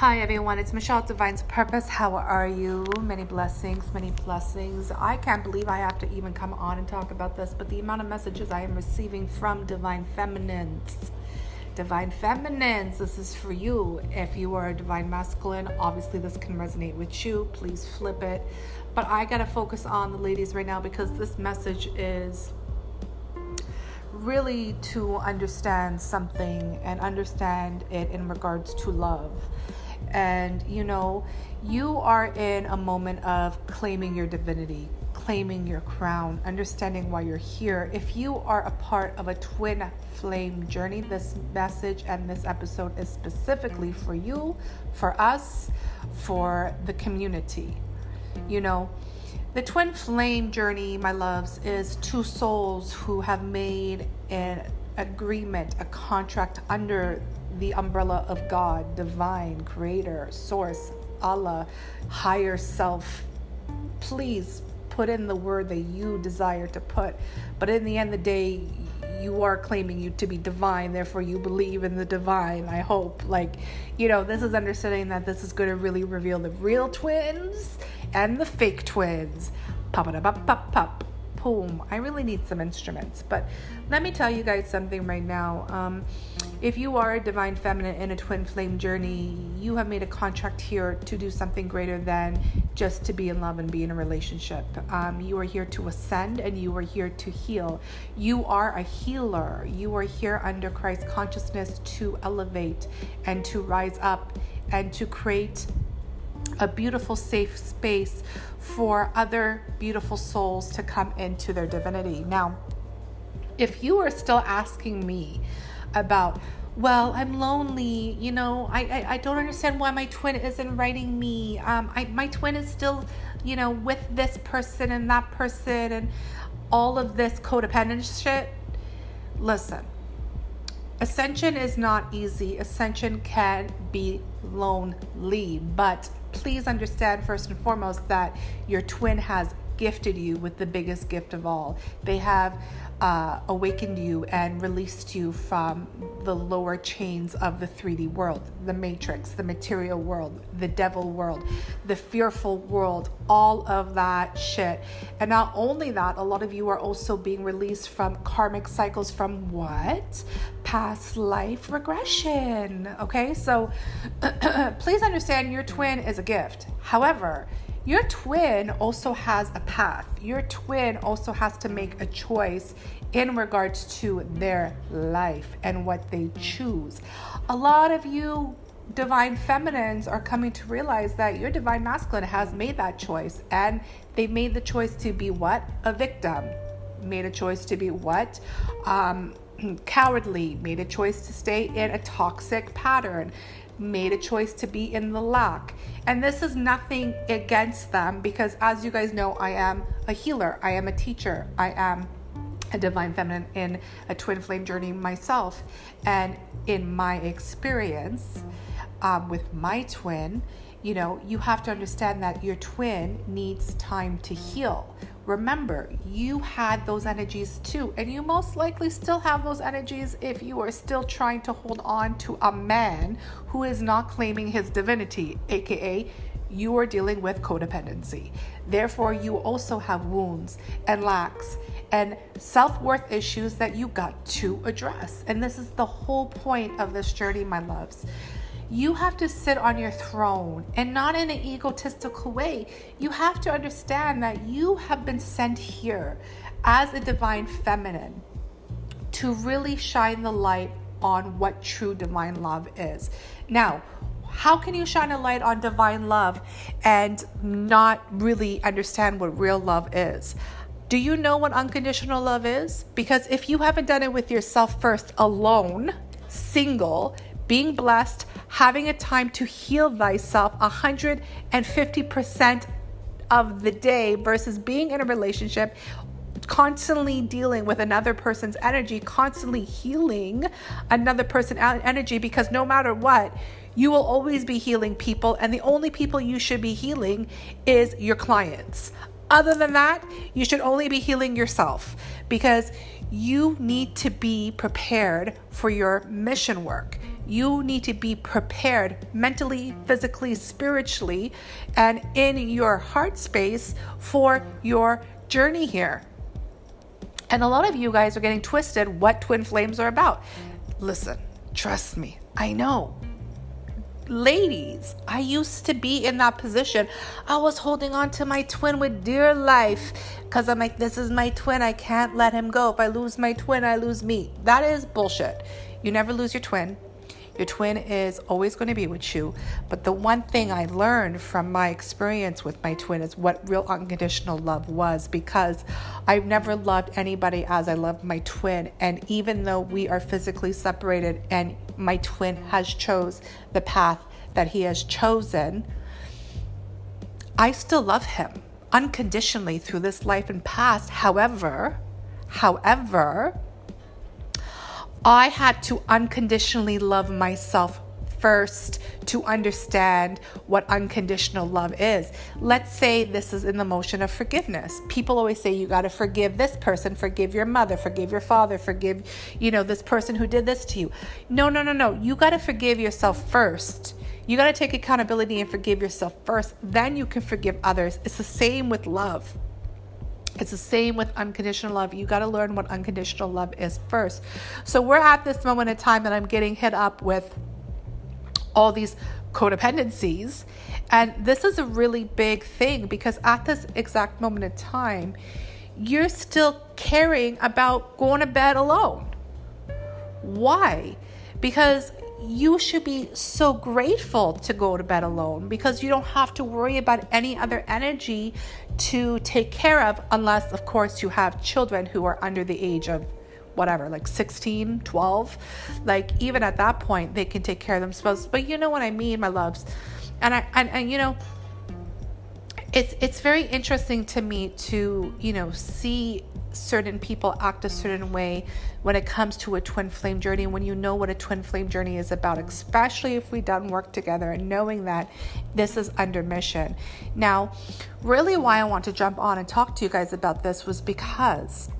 Hi everyone, it's Michelle Divine's Purpose. How are you? Many blessings, many blessings. I can't believe I have to even come on and talk about this, but the amount of messages I am receiving from Divine Feminines. Divine Feminines, this is for you. If you are a Divine Masculine, obviously this can resonate with you. Please flip it. But I gotta focus on the ladies right now because this message is really to understand something and understand it in regards to love and you know you are in a moment of claiming your divinity claiming your crown understanding why you're here. If you are a part of a twin flame journey this message and this episode is specifically for you for us for the community. You know the twin flame journey my loves is two souls who have made an agreement a contract under the umbrella of God, divine, creator, source, Allah, higher self. Please put in the word that you desire to put. But in the end of the day, you are claiming you to be divine, therefore you believe in the divine. I hope. Like, you know, this is understanding that this is going to really reveal the real twins and the fake twins. Pop it up, pop, pop I really need some instruments. But let me tell you guys something right now. Um, if you are a divine feminine in a twin flame journey, you have made a contract here to do something greater than just to be in love and be in a relationship. Um, you are here to ascend and you are here to heal. You are a healer. You are here under Christ consciousness to elevate and to rise up and to create a beautiful, safe space for other beautiful souls to come into their divinity. Now, if you are still asking me about, well, I'm lonely, you know, I, I, I don't understand why my twin isn't writing me. Um, I, my twin is still, you know, with this person and that person and all of this codependent shit. Listen, ascension is not easy. Ascension can be lonely, but please understand first and foremost that your twin has gifted you with the biggest gift of all. They have uh, awakened you and released you from the lower chains of the 3D world, the matrix, the material world, the devil world, the fearful world, all of that shit. And not only that, a lot of you are also being released from karmic cycles from what? Past life regression. Okay, so please understand your twin is a gift. However, your twin also has a path. Your twin also has to make a choice in regards to their life and what they choose. A lot of you divine feminines are coming to realize that your divine masculine has made that choice and they've made the choice to be what? A victim. Made a choice to be what? Um, cowardly. Made a choice to stay in a toxic pattern made a choice to be in the lock. And this is nothing against them because, as you guys know, I am a healer, I am a teacher, I am a divine feminine in a twin flame journey myself. And in my experience um, with my twin, you know, you have to understand that your twin needs time to heal. Remember, you had those energies too, and you most likely still have those energies if you are still trying to hold on to a man who is not claiming his divinity, aka you are dealing with codependency. Therefore, you also have wounds and lacks and self worth issues that you got to address. And this is the whole point of this journey, my loves. You have to sit on your throne and not in an egotistical way. You have to understand that you have been sent here as a divine feminine to really shine the light on what true divine love is. Now, how can you shine a light on divine love and not really understand what real love is? Do you know what unconditional love is? Because if you haven't done it with yourself first, alone, single, being blessed, having a time to heal thyself 150% of the day versus being in a relationship constantly dealing with another person's energy, constantly healing another person's energy because no matter what, you will always be healing people, and the only people you should be healing is your clients. Other than that, you should only be healing yourself because you need to be prepared for your mission work You need to be prepared mentally, physically, spiritually, and in your heart space for your journey here. And a lot of you guys are getting twisted what twin flames are about. Listen, trust me, I know. Ladies, I used to be in that position. I was holding on to my twin with dear life because I'm like, this is my twin. I can't let him go. If I lose my twin, I lose me. That is bullshit. You never lose your twin. Your twin is always going to be with you. But the one thing I learned from my experience with my twin is what real unconditional love was because I've never loved anybody as I love my twin. And even though we are physically separated and my twin has chose the path that he has chosen, I still love him unconditionally through this life and past. However, however, I had to unconditionally love myself first to understand what unconditional love is. Let's say this is in the motion of forgiveness. People always say you got to forgive this person, forgive your mother, forgive your father, forgive, you know, this person who did this to you. No, no, no, no. You got to forgive yourself first. You got to take accountability and forgive yourself first. Then you can forgive others. It's the same with love. It's the same with unconditional love. You got to learn what unconditional love is first. So we're at this moment in time that I'm getting hit up with all these codependencies. And this is a really big thing because at this exact moment in time, you're still caring about going to bed alone. Why? Because you should be so grateful to go to bed alone because you don't have to worry about any other energy to take care of, unless, of course, you have children who are under the age of whatever, like 16, 12. Like, even at that point, they can take care of themselves. But you know what I mean, my loves. And I, and, and you know, it's it's very interesting to me to you know see certain people act a certain way when it comes to a twin flame journey. When you know what a twin flame journey is about especially if we've done work together and knowing that this is under mission. Now really why i want to jump on and talk to you guys about this was because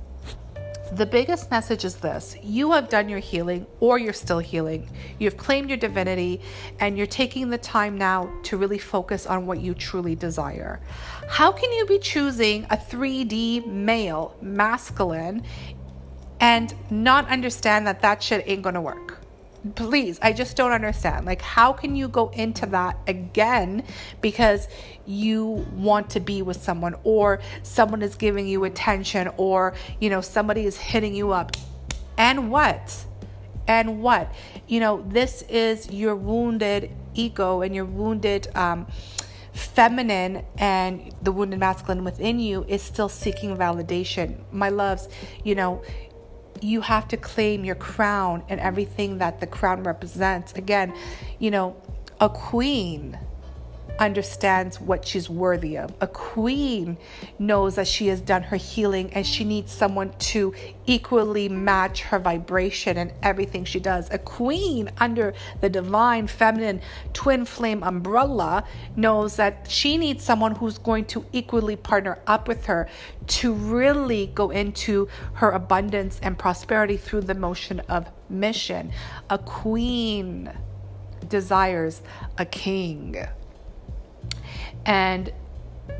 the biggest message is this you have done your healing, or you're still healing. You've claimed your divinity, and you're taking the time now to really focus on what you truly desire. How can you be choosing a 3D male, masculine, and not understand that that shit ain't gonna work? Please i just don't understand. Like how can you go into that again because you want to be with someone or someone is giving you attention or you know somebody is hitting you up? And what? And what? You know this is your wounded ego and your wounded um feminine and the wounded masculine within you is still seeking validation. My loves you know you have to claim your crown and everything that the crown represents. Again, you know, a queen understands what she's worthy of. A queen knows that she has done her healing and she needs someone to equally match her vibration and everything she does. A queen under the divine feminine twin flame umbrella knows that she needs someone who's going to equally partner up with her to really go into her abundance and prosperity through the motion of mission. A queen desires a king. And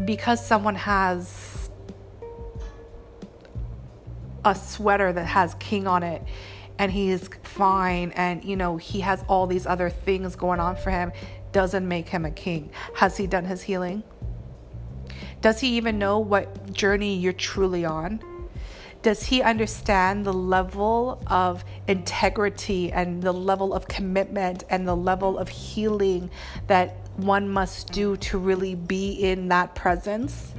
because someone has a sweater that has king on it and he's fine and you know he has all these other things going on for him doesn't make him a king. Has he done his healing? Does he even know what journey you're truly on? Does he understand the level of integrity and the level of commitment and the level of healing that one must do to really be in that presence.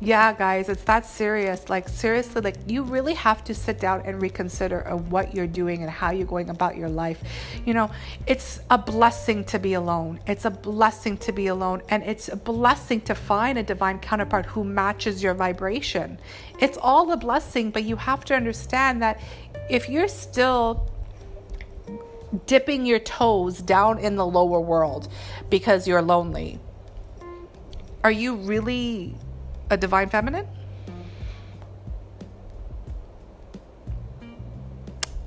Yeah, guys, it's that serious. Like, seriously, like, you really have to sit down and reconsider of what you're doing and how you're going about your life. You know, it's a blessing to be alone. It's a blessing to be alone. And it's a blessing to find a divine counterpart who matches your vibration. It's all a blessing, but you have to understand that if you're still dipping your toes down in the lower world because you're lonely. Are you really a divine feminine?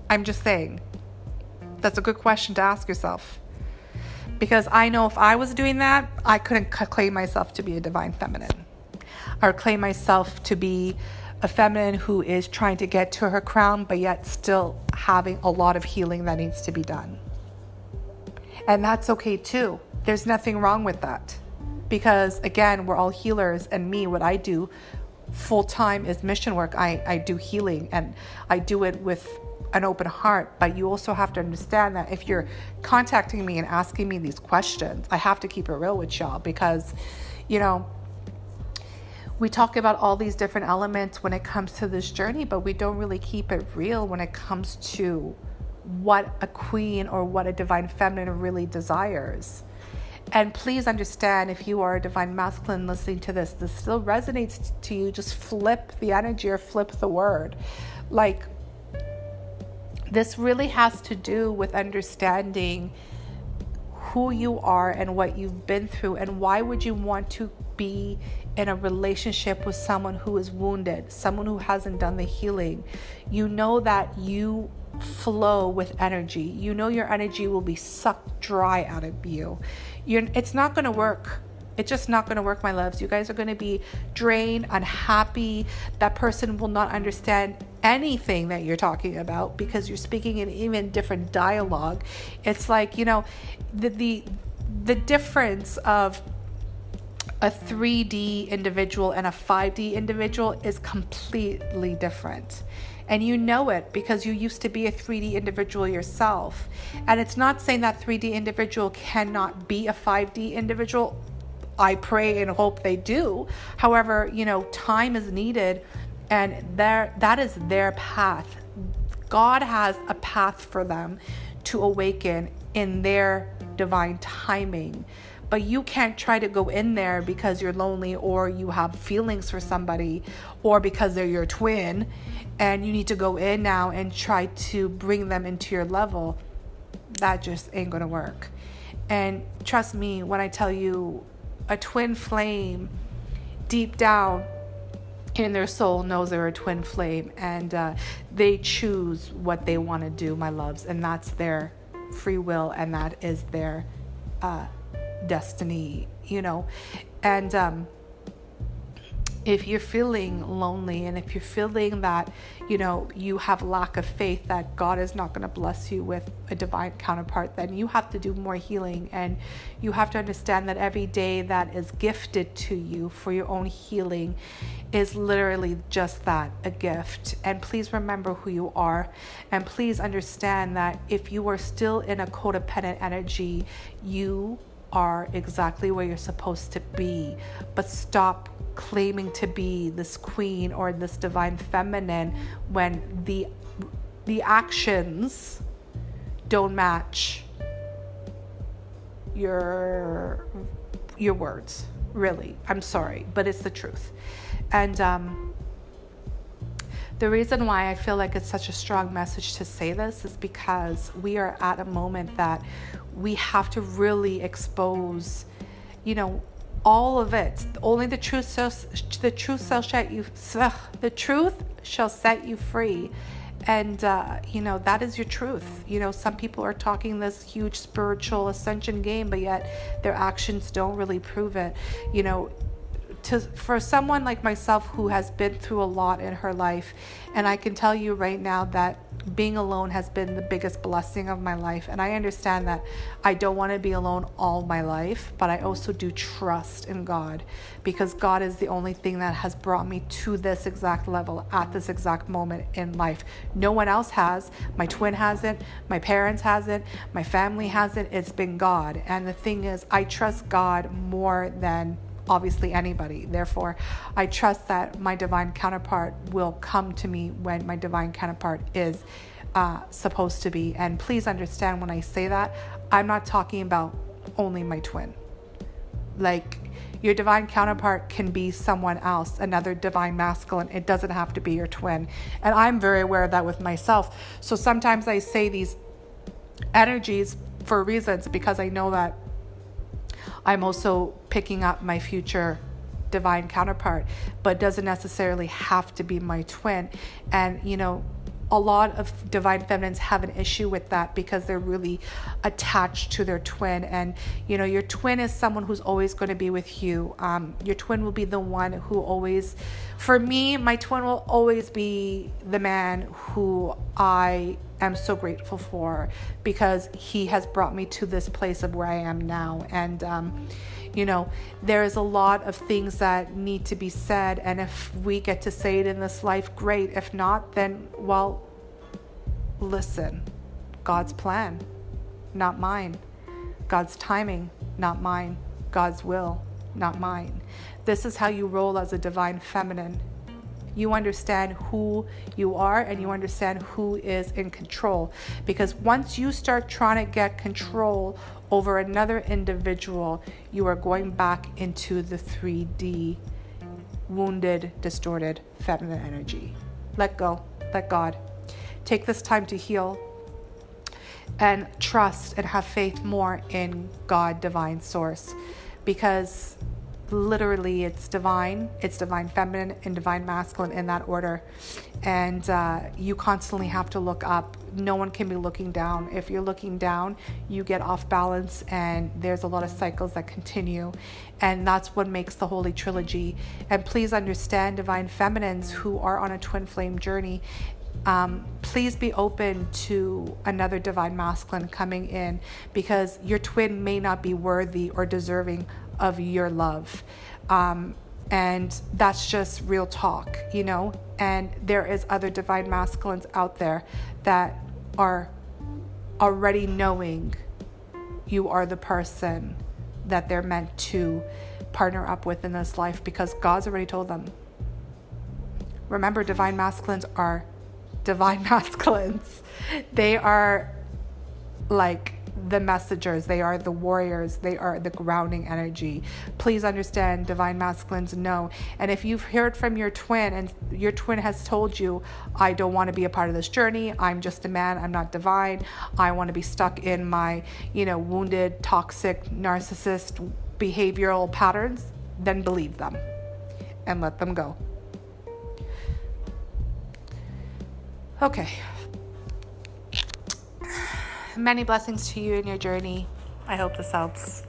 I'm just saying. That's a good question to ask yourself. Because I know if I was doing that, I couldn't claim myself to be a divine feminine or claim myself to be a feminine who is trying to get to her crown, but yet still having a lot of healing that needs to be done. And that's okay too. There's nothing wrong with that. Because again, we're all healers, and me, what I do full time is mission work. I, I do healing and I do it with an open heart. But you also have to understand that if you're contacting me and asking me these questions, I have to keep it real with y'all because, you know, we talk about all these different elements when it comes to this journey, but we don't really keep it real when it comes to what a queen or what a divine feminine really desires. And please understand if you are a divine masculine listening to this, this still resonates to you, just flip the energy or flip the word. Like, this really has to do with understanding who you are and what you've been through, and why would you want to be in a relationship with someone who is wounded, someone who hasn't done the healing, you know that you flow with energy. You know your energy will be sucked dry out of you. You're, it's not going to work. It's just not going to work, my loves. You guys are going to be drained, unhappy. That person will not understand anything that you're talking about because you're speaking in even different dialogue. It's like, you know, the the the difference of a 3D individual and a 5D individual is completely different. And you know it because you used to be a 3D individual yourself. And it's not saying that 3D individual cannot be a 5D individual. I pray and hope they do. However, you know, time is needed and there that is their path. God has a path for them to awaken in their divine timing but you can't try to go in there because you're lonely or you have feelings for somebody or because they're your twin and you need to go in now and try to bring them into your level. That just ain't gonna work. And trust me when I tell you, a twin flame deep down in their soul knows they're a twin flame and uh, they choose what they want to do, my loves, and that's their free will and that is their uh, destiny, you know. And um, if you're feeling lonely and if you're feeling that, you know, you have lack of faith that God is not going to bless you with a divine counterpart, then you have to do more healing. And you have to understand that every day that is gifted to you for your own healing is literally just that a gift. And please remember who you are. And please understand that if you are still in a codependent energy, you are exactly where you're supposed to be, but stop claiming to be this queen or this divine feminine when the the actions don't match your your words really. I'm sorry but it's the truth. And um, the reason why I feel like it's such a strong message to say this is because we are at a moment that we have to really expose, you know, all of it. Only the truth shall, the truth shall set you the truth shall set you free. And uh, you know that is your truth. You know some people are talking this huge spiritual ascension game, but yet their actions don't really prove it. You know to for someone like myself who has been through a lot in her life and I can tell you right now that being alone has been the biggest blessing of my life. And I understand that I don't want to be alone all my life but I also do trust in God because God is the only thing that has brought me to this exact level at this exact moment in life. No one else has. My twin hasn't. My parents hasn't. My family hasn't. It's been God. And the thing is I trust God more than obviously anybody. Therefore, I trust that my divine counterpart will come to me when my divine counterpart is uh, supposed to be. And please understand when I say that, I'm not talking about only my twin. Like, your divine counterpart can be someone else, another divine masculine. It doesn't have to be your twin. And I'm very aware of that with myself. So sometimes I say these energies for reasons because I know that I'm also picking up my future divine counterpart, but doesn't necessarily have to be my twin. And, you know, a lot of divine feminines have an issue with that because they're really attached to their twin. And you know your twin is someone who's always going to be with you. Um, your twin will be the one who always for me my twin will always be the man who i am so grateful for because he has brought me to this place of where i am now. And um, you know, there's a lot of things that need to be said. And if we get to say it in this life, great. If not, then, well, listen. God's plan, not mine. God's timing, not mine. God's will, not mine. This is how you roll as a divine feminine. You understand who you are and you understand who is in control. Because once you start trying to get control over another individual, you are going back into the 3D wounded, distorted feminine energy. Let go, let God. Take this time to heal and trust and have faith more in God, divine source, because literally it's divine. It's divine feminine and divine masculine in that order. And uh, you constantly have to look up. No one can be looking down. If you're looking down you get off balance and there's a lot of cycles that continue. And that's what makes the holy trilogy. And please understand divine feminines who are on a twin flame journey um, please be open to another divine masculine coming in because your twin may not be worthy or deserving of your love. Um, and that's just real talk, you know? And there is other divine masculines out there that are already knowing you are the person that they're meant to partner up with in this life because God's already told them. Remember, divine masculines are divine masculines. They are like the messengers, they are the warriors, they are the grounding energy. Please understand, divine masculines know. And if you've heard from your twin and your twin has told you, I don't want to be a part of this journey, I'm just a man, I'm not divine, I want to be stuck in my, you know, wounded, toxic, narcissist behavioral patterns, then believe them and let them go. Okay. Many blessings to you in your journey. I hope this helps.